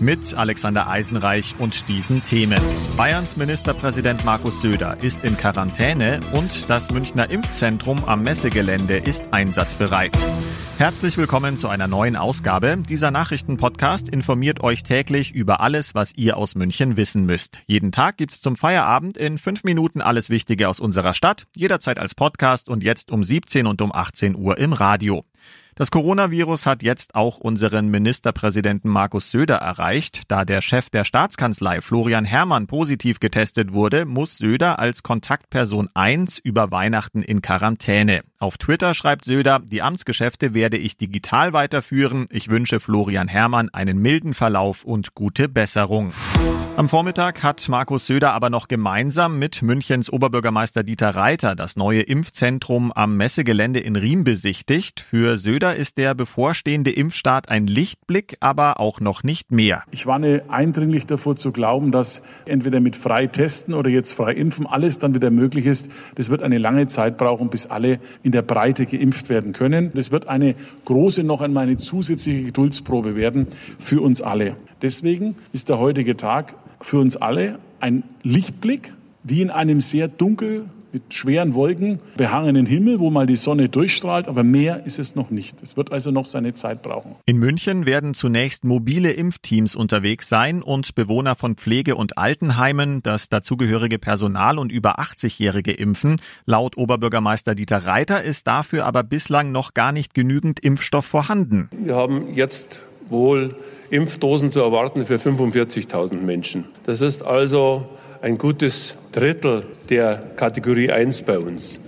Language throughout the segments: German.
mit Alexander Eisenreich und diesen Themen. Bayerns Ministerpräsident Markus Söder ist in Quarantäne und das Münchner Impfzentrum am Messegelände ist einsatzbereit. Herzlich willkommen zu einer neuen Ausgabe. Dieser Nachrichtenpodcast informiert euch täglich über alles, was ihr aus München wissen müsst. Jeden Tag gibt's zum Feierabend in fünf Minuten alles Wichtige aus unserer Stadt, jederzeit als Podcast und jetzt um 17 und um 18 Uhr im Radio. Das Coronavirus hat jetzt auch unseren Ministerpräsidenten Markus Söder erreicht. Da der Chef der Staatskanzlei Florian Herrmann positiv getestet wurde, muss Söder als Kontaktperson 1 über Weihnachten in Quarantäne. Auf Twitter schreibt Söder, die Amtsgeschäfte werde ich digital weiterführen. Ich wünsche Florian Herrmann einen milden Verlauf und gute Besserung. Am Vormittag hat Markus Söder aber noch gemeinsam mit Münchens Oberbürgermeister Dieter Reiter das neue Impfzentrum am Messegelände in Riem besichtigt. Für Söder ist der bevorstehende Impfstart ein Lichtblick, aber auch noch nicht mehr. Ich warne eindringlich davor zu glauben, dass entweder mit frei testen oder jetzt frei impfen alles dann wieder möglich ist. Das wird eine lange Zeit brauchen, bis alle in der Breite geimpft werden können. Das wird eine große, noch einmal eine zusätzliche Geduldsprobe werden für uns alle. Deswegen ist der heutige Tag für uns alle ein Lichtblick, wie in einem sehr dunkel mit schweren Wolken behangenen Himmel, wo mal die Sonne durchstrahlt, aber mehr ist es noch nicht. Es wird also noch seine Zeit brauchen. In München werden zunächst mobile Impfteams unterwegs sein und Bewohner von Pflege- und Altenheimen, das dazugehörige Personal und über 80-Jährige impfen. Laut Oberbürgermeister Dieter Reiter ist dafür aber bislang noch gar nicht genügend Impfstoff vorhanden. Wir haben jetzt wohl Impfdosen zu erwarten für 45.000 Menschen. Das ist also ein gutes Drittel der Kategorie 1 bei uns.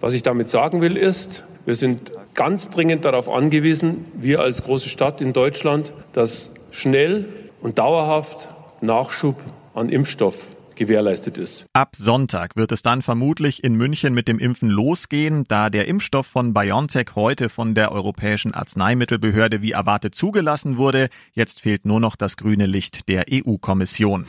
Was ich damit sagen will, ist, wir sind ganz dringend darauf angewiesen, wir als große Stadt in Deutschland, dass schnell und dauerhaft Nachschub an Impfstoff gewährleistet ist. Ab Sonntag wird es dann vermutlich in München mit dem Impfen losgehen, da der Impfstoff von BioNTech heute von der Europäischen Arzneimittelbehörde wie erwartet zugelassen wurde. Jetzt fehlt nur noch das grüne Licht der EU-Kommission.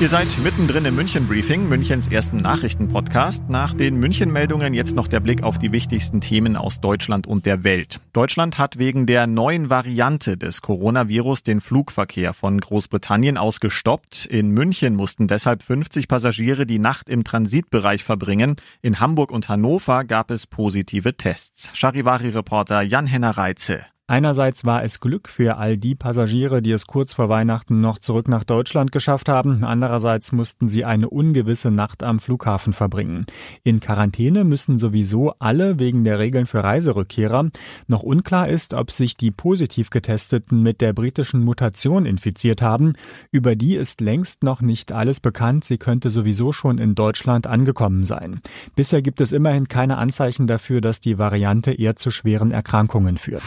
Ihr seid mittendrin im München Briefing, Münchens ersten Nachrichtenpodcast. Nach den München-Meldungen jetzt noch der Blick auf die wichtigsten Themen aus Deutschland und der Welt. Deutschland hat wegen der neuen Variante des Coronavirus den Flugverkehr von Großbritannien aus gestoppt. In München mussten deshalb 50 Passagiere die Nacht im Transitbereich verbringen. In Hamburg und Hannover gab es positive Tests. Charivari-Reporter Jan-Henner Reitze. Einerseits war es Glück für all die Passagiere, die es kurz vor Weihnachten noch zurück nach Deutschland geschafft haben. Andererseits mussten sie eine ungewisse Nacht am Flughafen verbringen. In Quarantäne müssen sowieso alle wegen der Regeln für Reiserückkehrer. Noch unklar ist, ob sich die positiv getesteten mit der britischen Mutation infiziert haben. Über die ist längst noch nicht alles bekannt. Sie könnte sowieso schon in Deutschland angekommen sein. Bisher gibt es immerhin keine Anzeichen dafür, dass die Variante eher zu schweren Erkrankungen führt.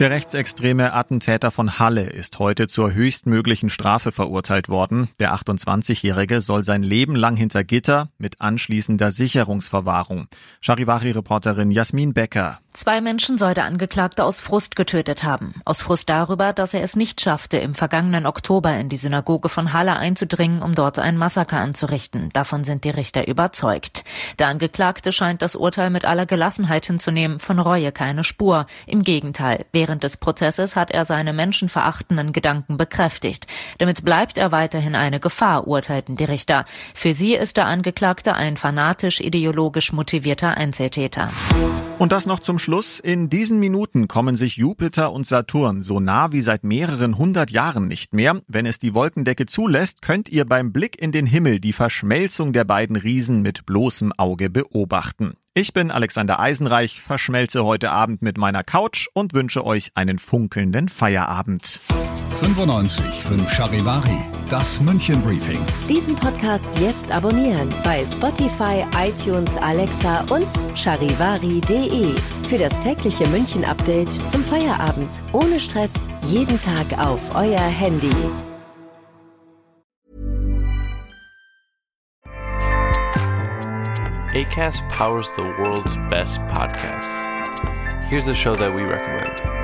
Der rechtsextreme Attentäter von Halle ist heute zur höchstmöglichen Strafe verurteilt worden. Der 28-Jährige soll sein Leben lang hinter Gitter mit anschließender Sicherungsverwahrung. Charivari-Reporterin Jasmin Becker. Zwei Menschen soll der Angeklagte aus Frust getötet haben. Aus Frust darüber, dass er es nicht schaffte, im vergangenen Oktober in die Synagoge von Halle einzudringen, um dort ein Massaker anzurichten. Davon sind die Richter überzeugt. Der Angeklagte scheint das Urteil mit aller Gelassenheit hinzunehmen, von Reue keine Spur. Im Gegenteil, während des Prozesses hat er seine menschenverachtenden Gedanken bekräftigt. Damit bleibt er weiterhin eine Gefahr, urteilten die Richter. Für sie ist der Angeklagte ein fanatisch ideologisch motivierter Einzeltäter. Und das noch zum Schluss. In diesen Minuten kommen sich Jupiter und Saturn so nah wie seit mehreren hundert Jahren nicht mehr. Wenn es die Wolkendecke zulässt, könnt ihr beim Blick in den Himmel die Verschmelzung der beiden Riesen mit bloßem Auge beobachten. Ich bin Alexander Eisenreich, verschmelze heute Abend mit meiner Couch und wünsche euch einen funkelnden Feierabend. 95 5 Charivari, das München Briefing. Diesen Podcast jetzt abonnieren bei Spotify, iTunes, Alexa und charivari.de. Für das tägliche München Update zum Feierabend. Ohne Stress, jeden Tag auf euer Handy. ACAS powers the world's best podcasts. Here's a show that we recommend.